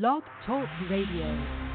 Blog Talk Radio.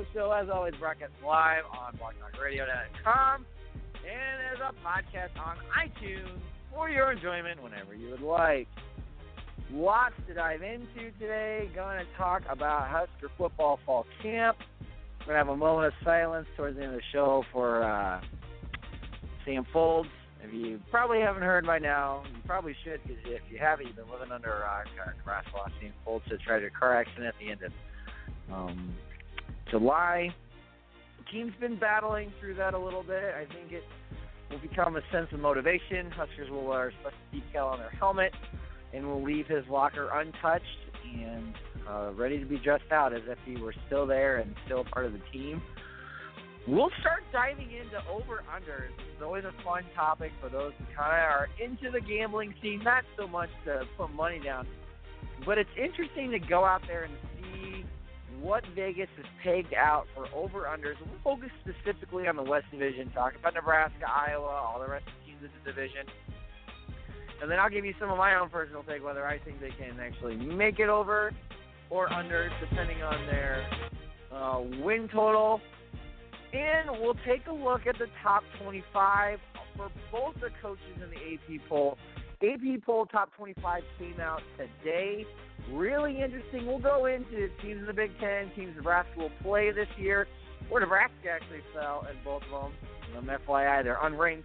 Knows Show, as always, broadcast live on blogtalkradio.com and as a podcast on iTunes for your enjoyment whenever you would like. Lots to dive into today. Going to talk about Husker football fall camp. We're going to have a moment of silence towards the end of the show for uh, Sam Foltz. If you probably haven't heard by now, you probably should, because if you haven't, you've been living under a rock. Lost Sam Foltz to a tragic car accident at the end of um, July. The team's been battling through that a little bit. I think it will become a sense of motivation. Huskers will wear a special decal on their helmet and will leave his locker untouched and uh, ready to be dressed out as if he were still there and still part of the team. We'll start diving into over unders. It's always a fun topic for those who kind of are into the gambling scene, not so much to put money down, but it's interesting to go out there and what Vegas has pegged out for over unders. We'll focus specifically on the West Division, talk about Nebraska, Iowa, all the rest of the teams in the division. And then I'll give you some of my own personal take whether I think they can actually make it over or under, depending on their uh, win total. And we'll take a look at the top 25 for both the coaches in the AP poll. AP poll top 25 came out today. Really interesting. We'll go into teams in the Big Ten, teams Nebraska will play this year, where Nebraska actually fell in both of them. Um, FYI, they're unranked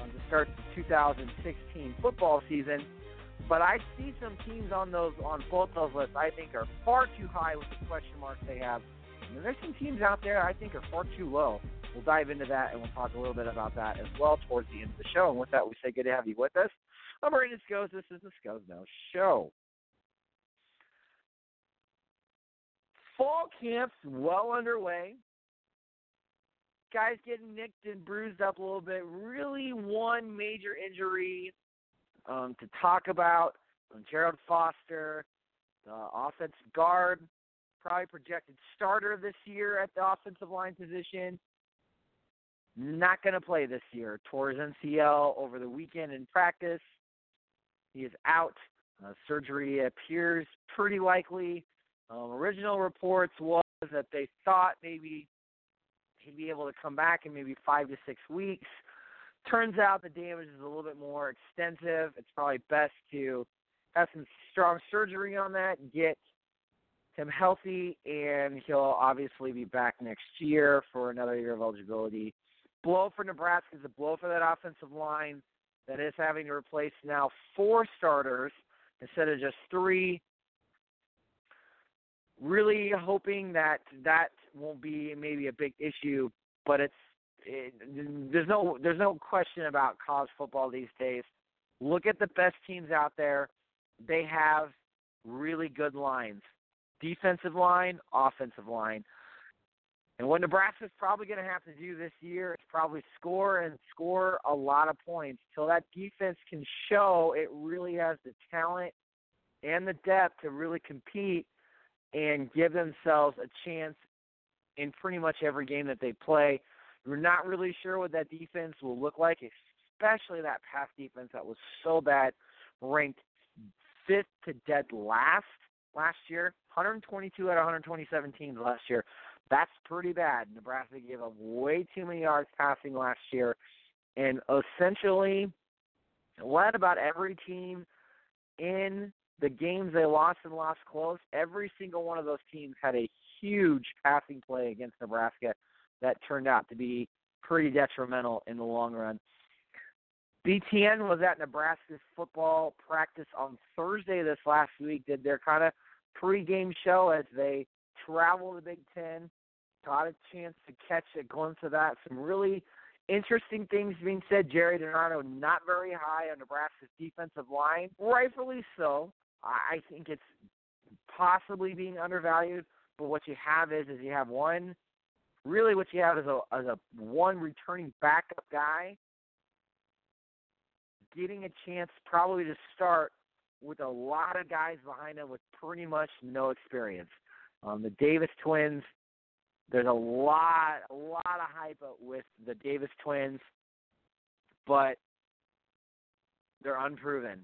um, to start the 2016 football season. But I see some teams on those on both those lists I think are far too high with the question marks they have. And there's some teams out there I think are far too low. We'll dive into that and we'll talk a little bit about that as well towards the end of the show. And with that, we say good to have you with us. I'm Brandon Skocz. This is the Skocz Knows Show. Fall camp's well underway. Guys getting nicked and bruised up a little bit. Really, one major injury um, to talk about. Gerald Foster, the offensive guard, probably projected starter this year at the offensive line position. Not going to play this year. Tore his MCL over the weekend in practice. He is out. Uh, surgery appears pretty likely. Um, original reports was that they thought maybe he'd be able to come back in maybe five to six weeks. Turns out the damage is a little bit more extensive. It's probably best to have some strong surgery on that, get him healthy, and he'll obviously be back next year for another year of eligibility. Blow for Nebraska is a blow for that offensive line that is having to replace now four starters instead of just three. Really hoping that that won't be maybe a big issue, but it's it, there's no there's no question about college football these days. Look at the best teams out there; they have really good lines, defensive line, offensive line. And what Nebraska's probably going to have to do this year is probably score and score a lot of points till that defense can show it really has the talent and the depth to really compete and give themselves a chance in pretty much every game that they play. We're not really sure what that defense will look like, especially that pass defense that was so bad, ranked fifth to dead last last year, 122 out of 127 teams last year. That's pretty bad. Nebraska gave up way too many yards passing last year, and essentially led about every team in the games they lost and lost close. Every single one of those teams had a huge passing play against Nebraska that turned out to be pretty detrimental in the long run. BTN was at Nebraska's football practice on Thursday this last week. Did their kind of pregame show as they travel the Big Ten. Got a chance to catch a glimpse of that. Some really interesting things being said. Gerry DiNardo not very high on Nebraska's defensive line, rightfully so. I think it's possibly being undervalued. But what you have is is you have one. Really, what you have is a as a one returning backup guy getting a chance probably to start with a lot of guys behind him with pretty much no experience. Um, the Davis twins, there's a lot, a lot of hype with the Davis twins, but they're unproven.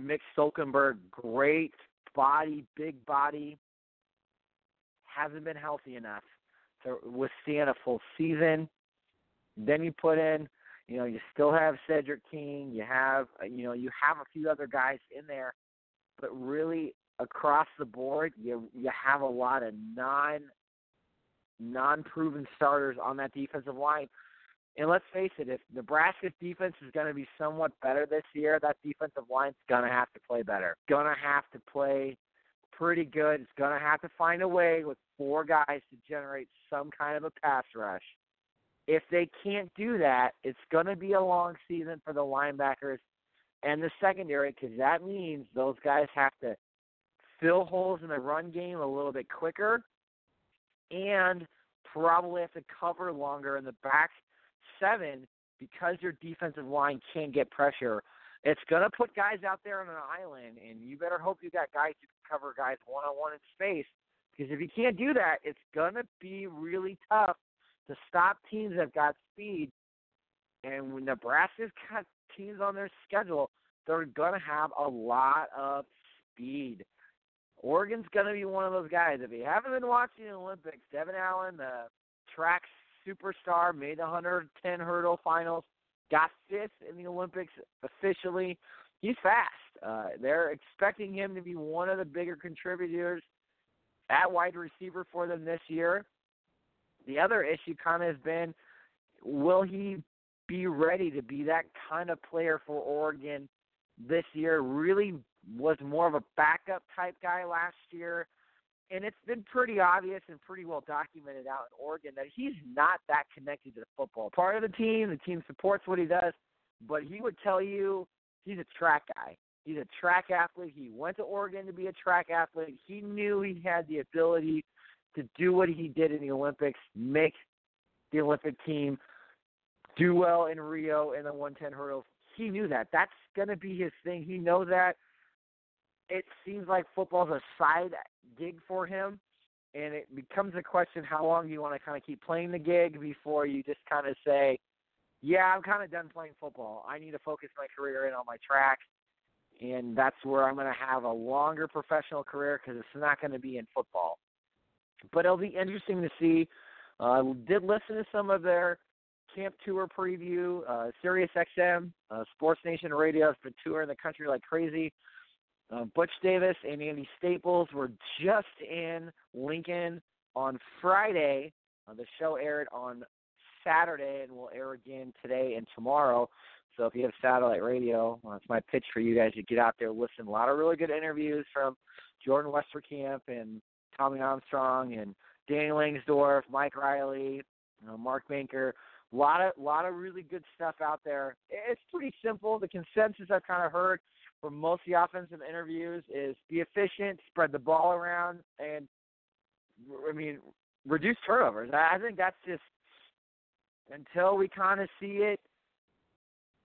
Mick Stoltenberg, great body, big body, hasn't been healthy enough to withstand a full season. Then you put in you know, you still have Cedric King. You have, you know, you have a few other guys in there, but really across the board, you you have a lot of non non proven starters on that defensive line. And let's face it, if Nebraska's defense is going to be somewhat better this year, that defensive line's going to have to play better. Going to have to play pretty good. It's going to have to find a way with four guys to generate some kind of a pass rush if they can't do that, it's going to be a long season for the linebackers and the secondary because that means those guys have to fill holes in the run game a little bit quicker and probably have to cover longer in the back seven because your defensive line can't get pressure. It's going to put guys out there on an island, and you better hope you got guys who can cover guys one on one in space. Because if you can't do that, it's going to be really tough to stop teams that got speed. And when Nebraska's got teams on their schedule, they're going to have a lot of speed. Oregon's going to be one of those guys. If you haven't been watching the Olympics, Devon Allen, the track superstar, made the 110 hurdle finals, got fifth in the Olympics officially. He's fast. Uh, they're expecting him to be one of the bigger contributors at wide receiver for them this year. The other issue kind of has been will he be ready to be that kind of player for Oregon this year? Really was more of a backup type guy last year. And it's been pretty obvious and pretty well documented out in Oregon that he's not that connected to the football. Part of the team, the team supports what he does, but he would tell you he's a track guy. He's a track athlete. He went to Oregon to be a track athlete. He knew he had the ability to do what he did in the Olympics, make the Olympic team do well in Rio in the 110 hurdles. He knew that. That's going to be his thing. He knows that. It seems like football's a side gig for him, and it becomes a question how long do you want to kind of keep playing the gig before you just kind of say, yeah, I'm kind of done playing football. I need to focus my career in on my track." and that's where I'm going to have a longer professional career because it's not going to be in football. But it'll be interesting to see. I uh, did listen to some of their camp tour preview. Uh, Sirius XM, uh, Sports Nation Radio has been touring the country like crazy. Uh, Butch Davis and Andy Staples were just in Lincoln on Friday. Uh, the show aired on Saturday and will air again today and tomorrow. So if you have satellite radio, well, it's my pitch for you guys to get out there, listen. A lot of really good interviews from Jordan Westerkamp and Tommy Armstrong and Danny Langsdorf, Mike Riley, you know, Mark Banker. A lot of lot of really good stuff out there. It's pretty simple. The consensus I've kind of heard from most of the offensive interviews is be efficient, spread the ball around, and I mean reduce turnovers. I think that's just until we kind of see it.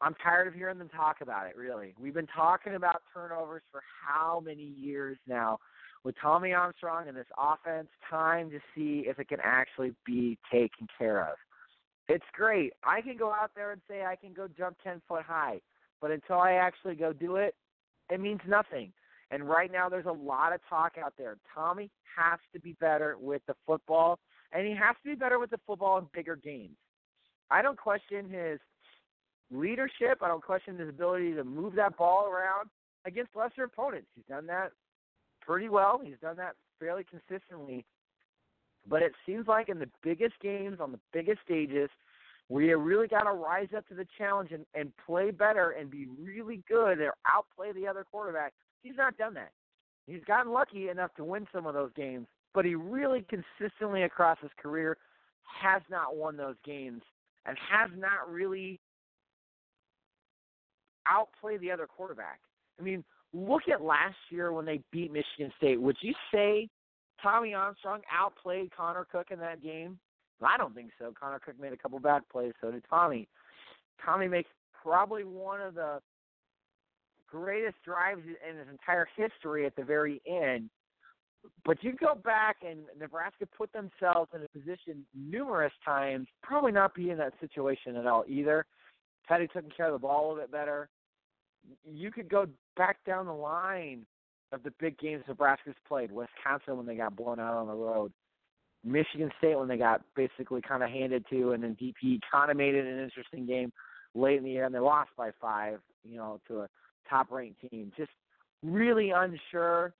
I'm tired of hearing them talk about it. Really, we've been talking about turnovers for how many years now? with Tommy Armstrong and this offense time to see if it can actually be taken care of. It's great. I can go out there and say I can go jump 10 foot high, but until I actually go do it, it means nothing. And right now, there's a lot of talk out there. Tommy has to be better with the football, and he has to be better with the football in bigger games. I don't question his leadership. I don't question his ability to move that ball around against lesser opponents. He's done that pretty well. He's done that fairly consistently. But it seems like in the biggest games, on the biggest stages, you really got to rise up to the challenge and, and play better and be really good or outplay the other quarterback, he's not done that. He's gotten lucky enough to win some of those games, but he really consistently across his career has not won those games and has not really outplayed the other quarterback. I mean, look at last year when they beat Michigan State. Would you say Tommy Armstrong outplayed Connor Cook in that game? I don't think so. Connor Cook made a couple bad plays, so did Tommy. Tommy makes probably one of the greatest drives in his entire history at the very end. But you go back and Nebraska put themselves in a position numerous times, probably not be in that situation at all either. He taken care of the ball a little bit better, you could go back down the line of the big games Nebraska's played. Wisconsin when they got blown out on the road. Michigan State when they got basically kind of handed to, and then DP kind of made it an interesting game late in the year, and they lost by five, you know, to a top-ranked team. Just really unsure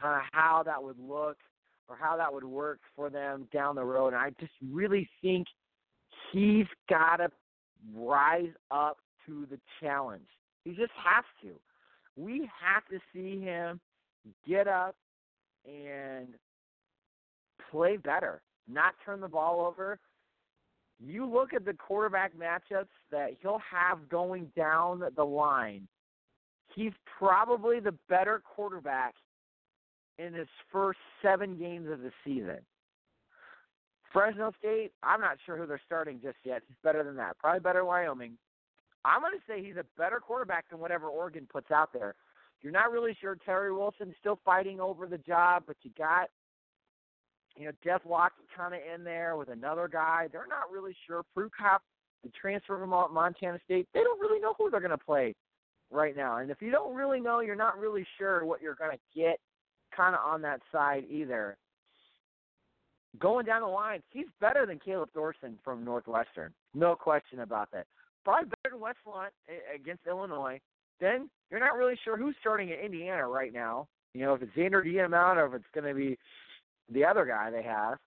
kind of how that would look or how that would work for them down the road. And I just really think he's got to rise up to the challenge. He just has to. We have to see him get up and play better, not turn the ball over. You look at the quarterback matchups that he'll have going down the line. He's probably the better quarterback in his first seven games of the season. Fresno State, I'm not sure who they're starting just yet. He's better than that. Probably better Wyoming. I'm going to say he's a better quarterback than whatever Oregon puts out there. You're not really sure. Terry Wilson's still fighting over the job, but you got, you know, Jeff Lockie kind of in there with another guy. They're not really sure. Prukop, the transfer from Montana State, they don't really know who they're going to play right now. And if you don't really know, you're not really sure what you're going to get kind of on that side either. Going down the line, he's better than Caleb Thorson from Northwestern. No question about that. Probably better than Westlaw against Illinois. Then you're not really sure who's starting at Indiana right now. You know, if it's Zander Diamont or if it's going to be the other guy they have.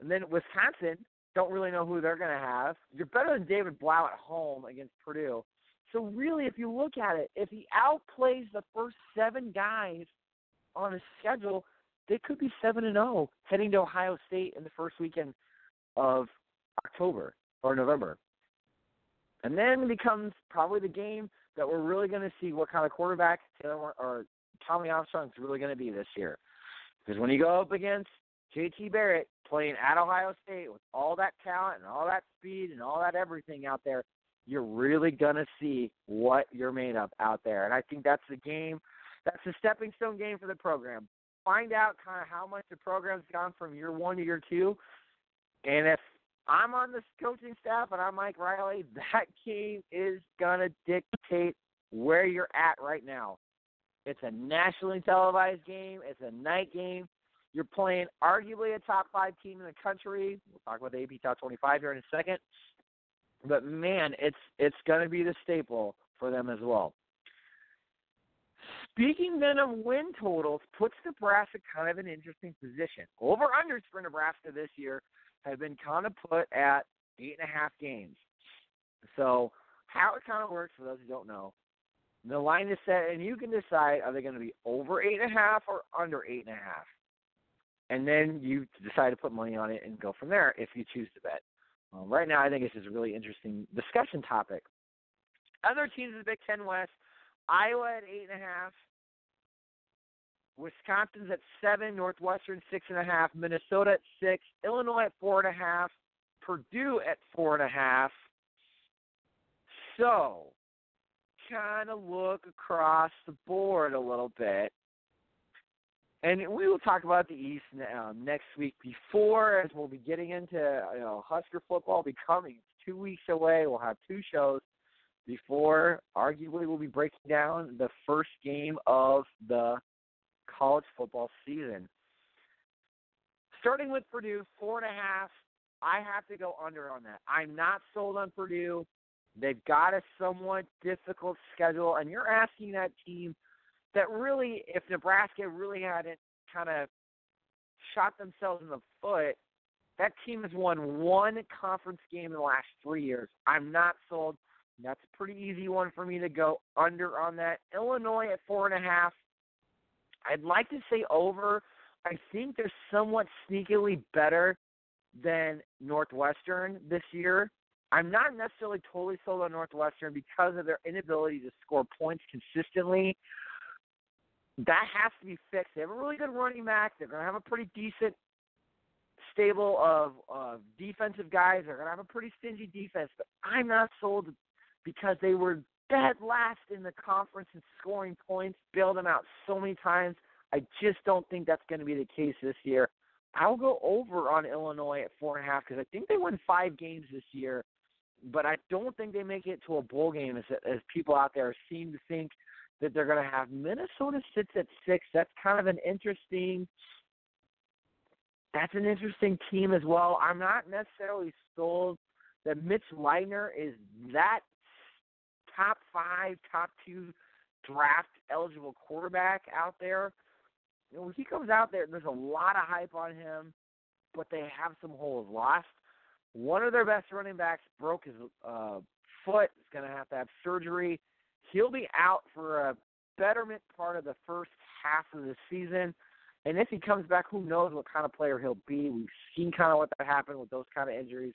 And then Wisconsin, don't really know who they're going to have. You're better than David Blough at home against Purdue. So really, if you look at it, if he outplays the first seven guys on his schedule, they could be seven and zero oh heading to Ohio State in the first weekend of October or November. And then becomes probably the game that we're really going to see what kind of quarterback Taylor or Tommy Armstrong is really going to be this year. Because when you go up against JT Barrett playing at Ohio State with all that talent and all that speed and all that everything out there, you're really going to see what you're made of out there. And I think that's the game, that's the stepping stone game for the program. Find out kind of how much the program's gone from year one to year two. And if I'm on the coaching staff and I'm Mike Riley, that game is going to dictate where you're at right now. It's a nationally televised game, it's a night game. You're playing arguably a top five team in the country. We'll talk about the AP Top 25 here in a second. But man, it's it's going to be the staple for them as well. Speaking then of win totals, puts Nebraska kind of an interesting position. Over unders for Nebraska this year have been kind of put at eight and a half games. So how it kind of works for those who don't know, the line is set, and you can decide are they going to be over eight and a half or under eight and a half, and then you decide to put money on it and go from there if you choose to bet. Um, right now, I think this is a really interesting discussion topic. Other teams in the Big Ten West, Iowa at eight and a half, Wisconsin's at seven, Northwestern six and a half, Minnesota at six, Illinois at four and a half, Purdue at four and a half. So, kind of look across the board a little bit. And we will talk about the East um, next week before, as we'll be getting into you know Husker football becoming two weeks away. We'll have two shows before arguably we'll be breaking down the first game of the college football season. Starting with Purdue, four and a half. I have to go under on that. I'm not sold on Purdue. They've got a somewhat difficult schedule, and you're asking that team that really, if Nebraska really hadn't kind of shot themselves in the foot, that team has won one conference game in the last three years. I'm not sold. That's a pretty easy one for me to go under on that. Illinois at four and a half. I'd like to say over. I think they're somewhat sneakily better than Northwestern this year. I'm not necessarily totally sold on Northwestern because of their inability to score points consistently. That has to be fixed. They have a really good running back. They're going to have a pretty decent stable of uh, defensive guys. They're going to have a pretty stingy defense. But I'm not sold because they were dead last in the conference in scoring points, bailed them out so many times. I just don't think that's going to be the case this year. I'll go over on Illinois at four and a half because I think they win five games this year, but I don't think they make it to a bowl game as, as people out there seem to think that they're going to have. Minnesota sits at six. That's kind of an interesting. That's an interesting team as well. I'm not necessarily sold that Mitch Leidner is that top five, top two draft eligible quarterback out there. You know, when he comes out there, there's a lot of hype on him, but they have some holes. Lost one of their best running backs broke his uh, foot. Is going to have to have surgery. He'll be out for a betterment part of the first half of the season. And if he comes back, who knows what kind of player he'll be? We've seen kind of what that happened with those kind of injuries.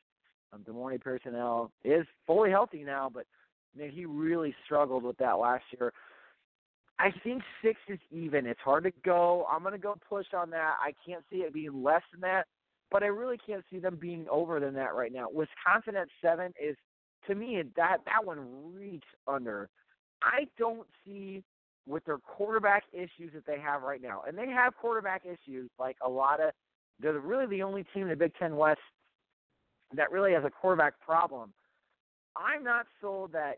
Um, De'Mornay Pierson-El is fully healthy now, but man, he really struggled with that last year. I think six is even. It's hard to go. I'm going to go push on that. I can't see it being less than that, but I really can't see them being over than that right now. Wisconsin at seven is, to me, that that one reads under. I don't see with their quarterback issues that they have right now, and they have quarterback issues like a lot of. They're really the only team in the Big Ten West that really has a quarterback problem. I'm not sold that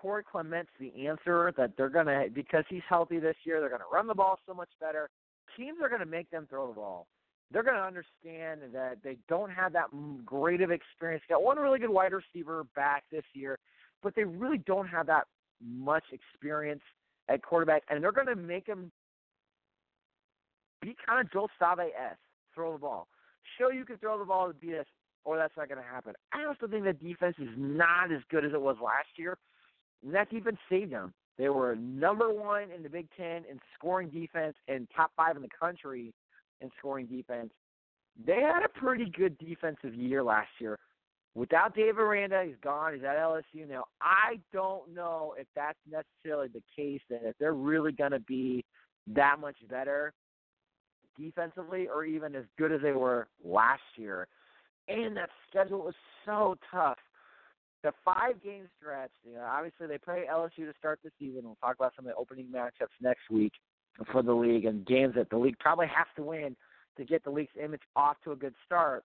Corey Clement's the answer. That they're gonna because he's healthy this year, they're gonna run the ball so much better. Teams are gonna make them throw the ball. They're gonna understand that they don't have that great of experience. Got one really good wide receiver back this year, but they really don't have that much experience at quarterback, and they're gonna make him be kind of Joe Stave s throw the ball. Show you can throw the ball to beat us, or that's not going to happen. I also think the defense is not as good as it was last year. And that defense saved them. They were number one in the Big Ten in scoring defense and top five in the country in scoring defense. They had a pretty good defensive year last year. Without Dave Aranda, he's gone. He's at LSU now. I don't know if that's necessarily the case, that if they're really going to be that much better defensively or even as good as they were last year. And that schedule was so tough the five game stretch, you know, obviously they play LSU to start the season. We'll talk about some of the opening matchups next week for the league and games that the league probably has to win to get the league's image off to a good start.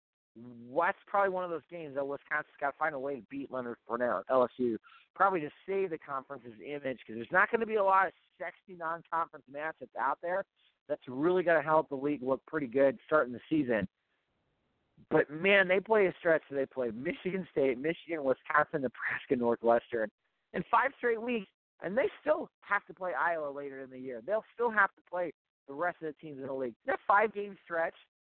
That's probably one of those games that Wisconsin's got to find a way to beat Leonard Fournette, LSU, probably to save the conference's image because there's not going to be a lot of sexy non-conference matchups out there. That's really going to help the league look pretty good starting the season. But man, they play a stretch. They play Michigan State, Michigan, Wisconsin, Nebraska, Northwestern, in five straight weeks, and they still have to play Iowa later in the year. They'll still have to play the rest of the teams in the league. That five game stretch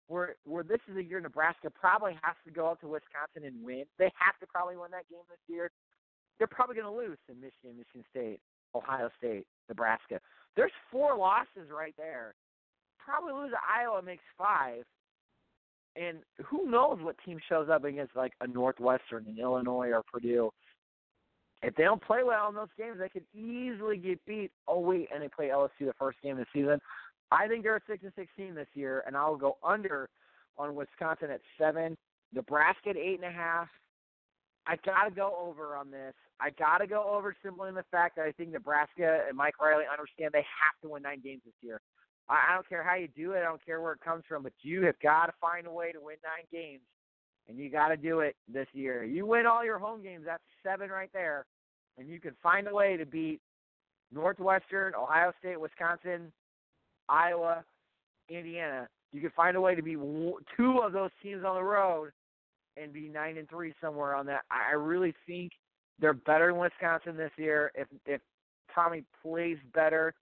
where where this is a year Nebraska probably has to go up to Wisconsin and win. They have to probably win that game this year. They're probably going to lose to Michigan, Michigan State, Ohio State, Nebraska. There's four losses right there. Probably lose to Iowa makes five. And who knows what team shows up against like a Northwestern in Illinois or Purdue. If they don't play well in those games, they could easily get beat. Oh wait, and they play LSU the first game of the season. I think they're a six and sixteen this year, and I'll go under on Wisconsin at seven. Nebraska at eight and a half. I gotta go over on this. I gotta go over simply in the fact that I think Nebraska and Mike Riley understand they have to win nine games this year. I, I don't care how you do it. I don't care where it comes from, but you have got to find a way to win nine games, and you got to do it this year. You win all your home games. That's seven right there. and you can find a way to beat Northwestern, Ohio State, Wisconsin, Iowa, Indiana, you can find a way to beat two of those teams on the road and be nine and three somewhere on that. I really think they're better than Wisconsin this year. If if Tommy plays better,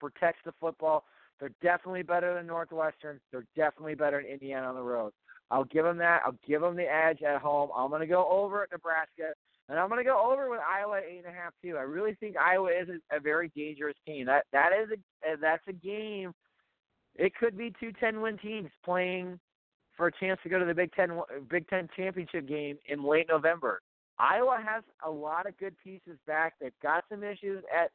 protects the football, they're definitely better than Northwestern. They're definitely better than Indiana on the road. I'll give them that. I'll give them the edge at home. I'm going to go over at Nebraska, and I'm going to go over with Iowa eight and a half too. I really think Iowa is a, a very dangerous team. That that is a that's a game. It could be two ten win teams playing for a chance to go to the Big Ten Big Ten championship game in late November. Iowa has a lot of good pieces back. They've got some issues at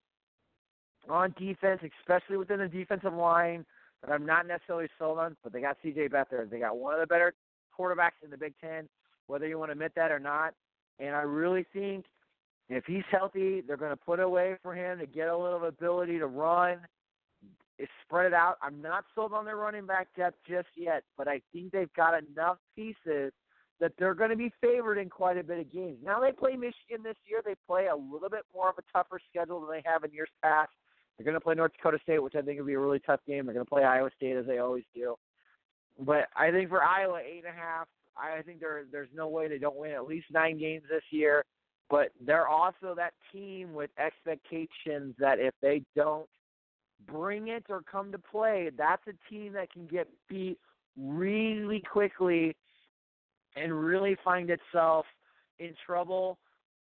on defense, especially within the defensive line that I'm not necessarily sold on. But they got C.J. Beathard. They got one of the better quarterbacks in the Big Ten, whether you want to admit that or not. And I really think if he's healthy, they're going to put away for him to get a little ability to run eh, spread it out. I'm not sold on their running back depth just yet, but I think they've got enough pieces that they're going to be favored in quite a bit of games. Now they play Michigan this year. They play a little bit more of a tougher schedule than they have in years past. They're going to play North Dakota State, which I think will be a really tough game. They're going to play Iowa State as they always do. But I think for Iowa, eight and a half. I think there there's no way they don't win at least nine games this year. But they're also that team with expectations that if they don't bring it or come to play, that's a team that can get beat really quickly and really find itself in trouble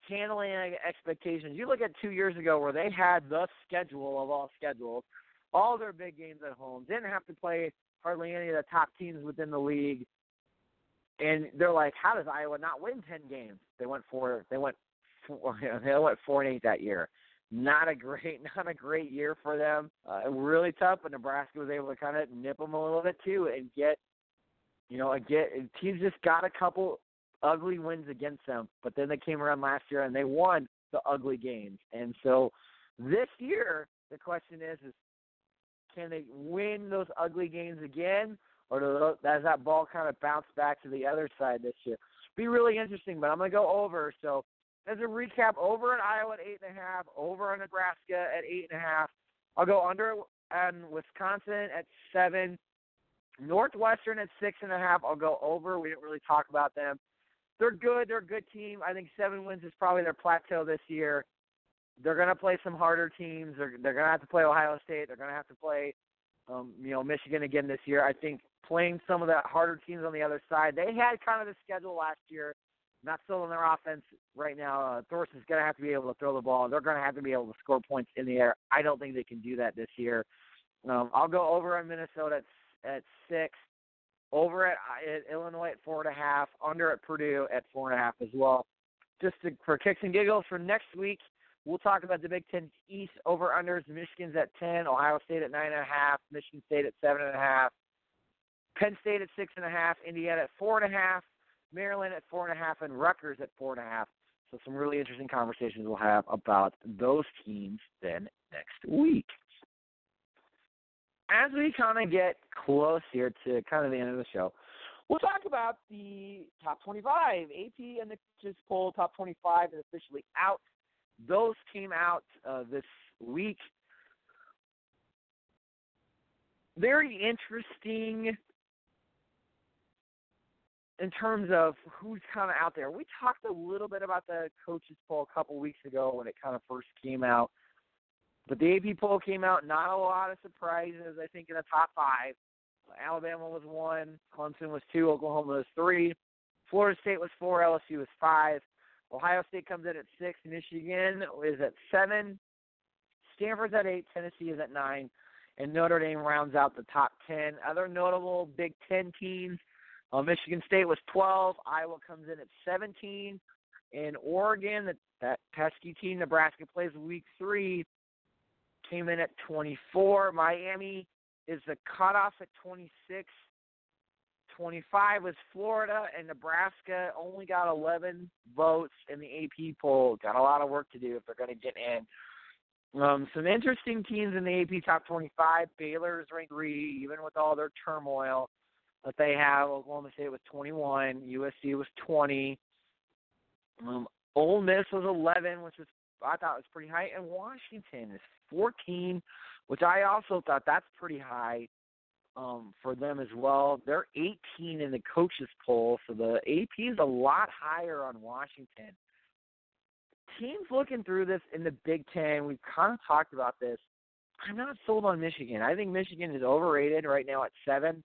handling expectations. You look at two years ago where they had the schedule of all schedules, all their big games at home, didn't have to play hardly any of the top teams within the league. And they're like, how does Iowa not win ten games? They went four. They went four. They went four and eight that year not a great not a great year for them. Uh, really tough, but Nebraska was able to kind of nip them a little bit too and get you know get teams just got a couple ugly wins against them, but then they came around last year and they won the ugly games. And so this year the question is is can they win those ugly games again, or does that ball kind of bounce back to the other side this year? Be really interesting, but I'm going to go over. So as a recap, over in Iowa at eight and a half, over in Nebraska at eight and a half. I'll go under on Wisconsin at seven. Northwestern at six and a half. I'll go over. We didn't really talk about them. They're good. They're a good team. I think seven wins is probably their plateau this year. They're going to play some harder teams. They're they're going to have to play Ohio State. They're going to have to play, um, you know, Michigan again this year. I think playing some of the harder teams on the other side. They had kind of the schedule last year not still in their offense right now. Uh, Thorson's going to have to be able to throw the ball. They're going to have to be able to score points in the air. I don't think they can do that this year. Um, I'll go over on Minnesota at, at six, over at, at Illinois at four and a half, under at Purdue at four and a half as well. Just to, for kicks and giggles for next week, we'll talk about the Big Ten East over unders. Michigan's at ten, Ohio State at nine and a half, Michigan State at seven and a half, Penn State at six and a half, Indiana at four and a half. Maryland at four and a half, and Rutgers at four and a half. So some really interesting conversations we'll have about those teams then next week. As we kind of get close here to kind of the end of the show, we'll talk about the top 25. AP and the coaches poll top 25 is officially out. Those came out uh, this week. Very interesting in terms of who's kind of out there, we talked a little bit about the coaches poll a couple weeks ago when it kind of first came out. But the AP poll came out, not a lot of surprises, I think, in the top five. Alabama was one, Clemson was two, Oklahoma was three, Florida State was four, LSU was five, Ohio State comes in at six, Michigan is at seven, Stanford's at eight, Tennessee is at nine, and Notre Dame rounds out the top ten. Other notable Big Ten teams uh, Michigan State was 12. Iowa comes in at 17. And Oregon, that, that pesky team Nebraska plays week three, came in at 24. Miami is the cutoff at 26. 25 was Florida, and Nebraska only got 11 votes in the AP poll. Got a lot of work to do if they're going to get in. Um, some interesting teams in the AP top 25. Baylor is ranked three, even with all their turmoil that they have. Oklahoma State was 21, USC was 20, um, Ole Miss was 11, which is I thought was pretty high, and Washington is 14, which I also thought that's pretty high um, for them as well. They're 18 in the coaches poll, so the AP is a lot higher on Washington. Teams looking through this in the Big Ten, we've kind of talked about this. I'm not sold on Michigan. I think Michigan is overrated right now at seven.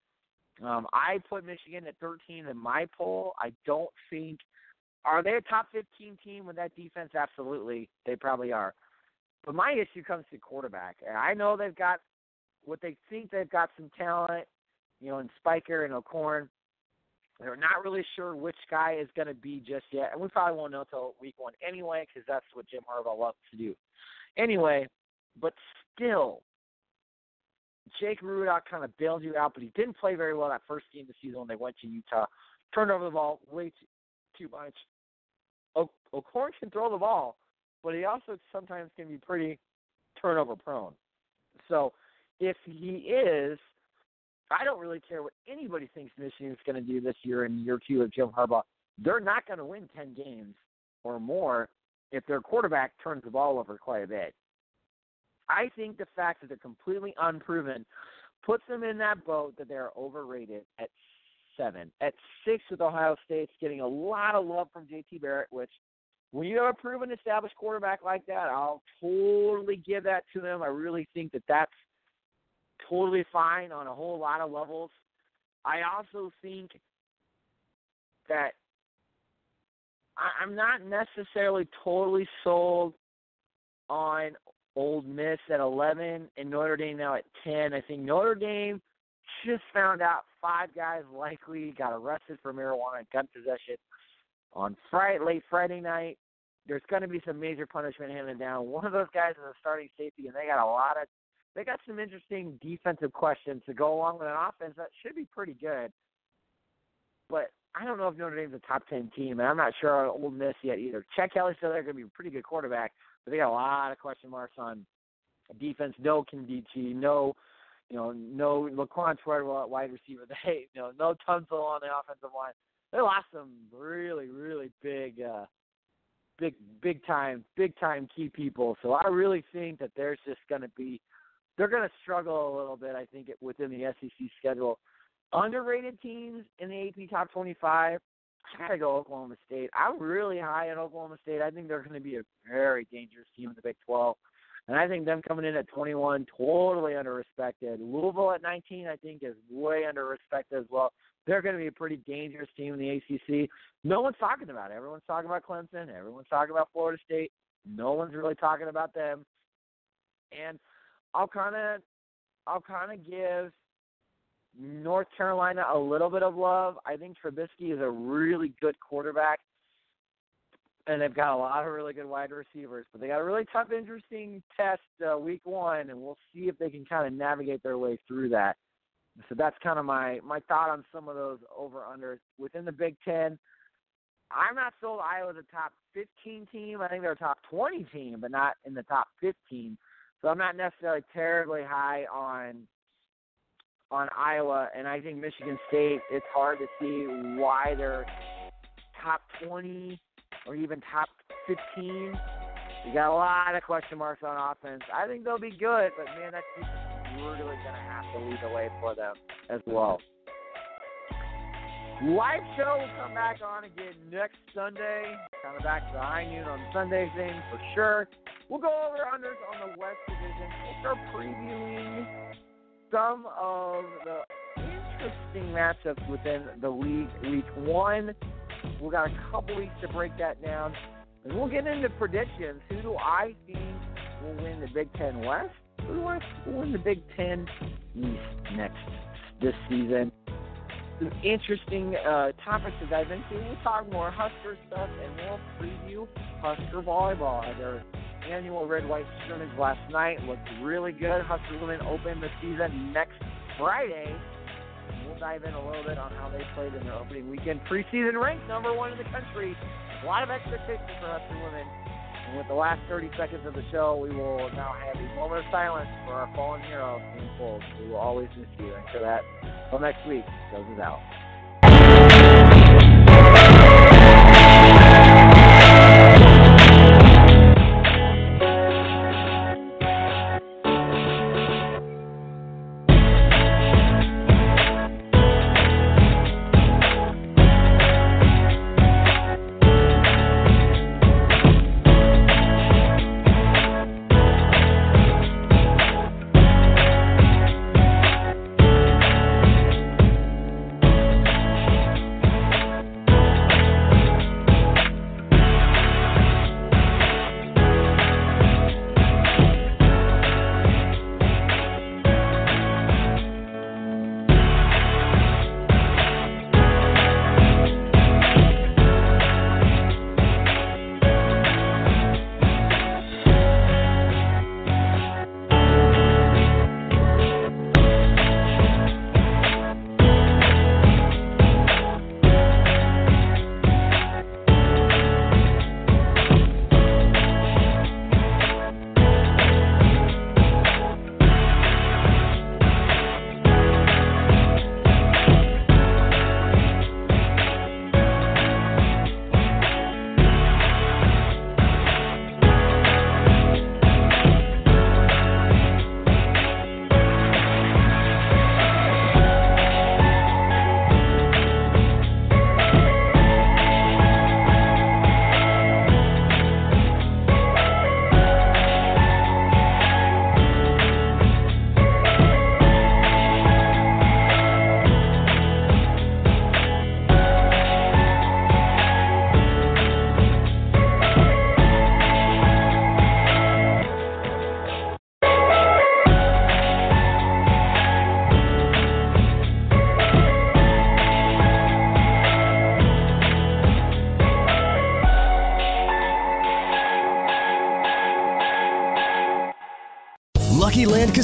Um, I put Michigan at 13 in my poll. I don't think are they a top 15 team with that defense? Absolutely, they probably are. But my issue comes to quarterback, I know they've got what they think they've got some talent, you know, in Spiker and O'Korn. They're not really sure which guy is going to be just yet, and we probably won't know until week one anyway, because that's what Jim Harbaugh loves to do. Anyway, but still, Jake Rudock kind of bailed you out, but he didn't play very well that first game of the season when they went to Utah. Turned over the ball way too, too much. O- O'Korn can throw the ball, but he also sometimes can be pretty turnover prone. So if he is, I don't really care what anybody thinks Michigan's going to do this year in year two of Jim Harbaugh. They're not going to win 10 games or more if their quarterback turns the ball over quite a bit. I think the fact that they're completely unproven puts them in that boat that they're overrated at seven. At six with Ohio State's getting a lot of love from JT Barrett, which when you have a proven established quarterback like that, I'll totally give that to them. I really think that that's totally fine on a whole lot of levels. I also think that I'm not necessarily totally sold on Ole Miss at 11 and Notre Dame now at 10. I think Notre Dame just found out five guys likely got arrested for marijuana and gun possession on Friday, late Friday night. There's going to be some major punishment handed down. One of those guys is a starting safety, and they got a lot of they got some interesting defensive questions to go along with an offense that should be pretty good. But I don't know if Notre Dame's a top ten team, and I'm not sure on Ole Miss yet either. Chad Kelly's still there, going to be a pretty good quarterback, but they got a lot of question marks on defense. No Nkemdiche, no you know, no Laquon Treadwell wide receiver. They, you know, no Tunsil on the offensive line. They lost some really, really big, uh, big, big time, big time key people. So I really think that there's just going to be, they're going to struggle a little bit. I think within the SEC schedule. Underrated teams in the AP top 25. I gotta go Oklahoma State. I'm really high on Oklahoma State. I think they're going to be a very dangerous team in the Big 12. And I think them coming in at 21, totally underrespected. Louisville at 19, I think, is way underrespected as well. They're going to be a pretty dangerous team in the ACC. No one's talking about it. Everyone's talking about Clemson. Everyone's talking about Florida State. No one's really talking about them. And I'll kind of, I'll kind of give North Carolina a little bit of love. I think Trubisky is a really good quarterback and they've got a lot of really good wide receivers. But they got a really tough, interesting test uh, week one, and we'll see if they can kind of navigate their way through that. So that's kind of my my thought on some of those over unders within the Big Ten. I'm not sold Iowa's a top 15 team. I think they're a top 20 team, but not in the top 15. So I'm not necessarily terribly high on on Iowa, and I think Michigan State. It's hard to see why they're top 20 or even top 15. You got a lot of question marks on offense. I think they'll be good, but man, that is really going to have to lead the way for them as well. Live show will come back on again next Sunday. Kind of back to the high noon on Sunday thing for sure. We'll go over unders on the West Division. We'll start previewing some of the interesting matchups within the league. Week one We've got a couple weeks to break that down. And we'll get into predictions. Who do I think will win the Big Ten West? Who do I think will win the Big Ten East next this season? Some interesting uh, topics to dive into. We'll talk more Husker stuff and we'll preview Husker volleyball. Their annual red white scrimmage last night looked really good. Husker women open the season next Friday we'll dive in a little bit on how they played in their opening weekend. Preseason ranked number one in the country. A lot of expectations for us women. And with the last 30 seconds of the show, we will now have a moment of silence for our fallen hero, Sam Foltz. We will always miss you. And for that, until next week, goes us out.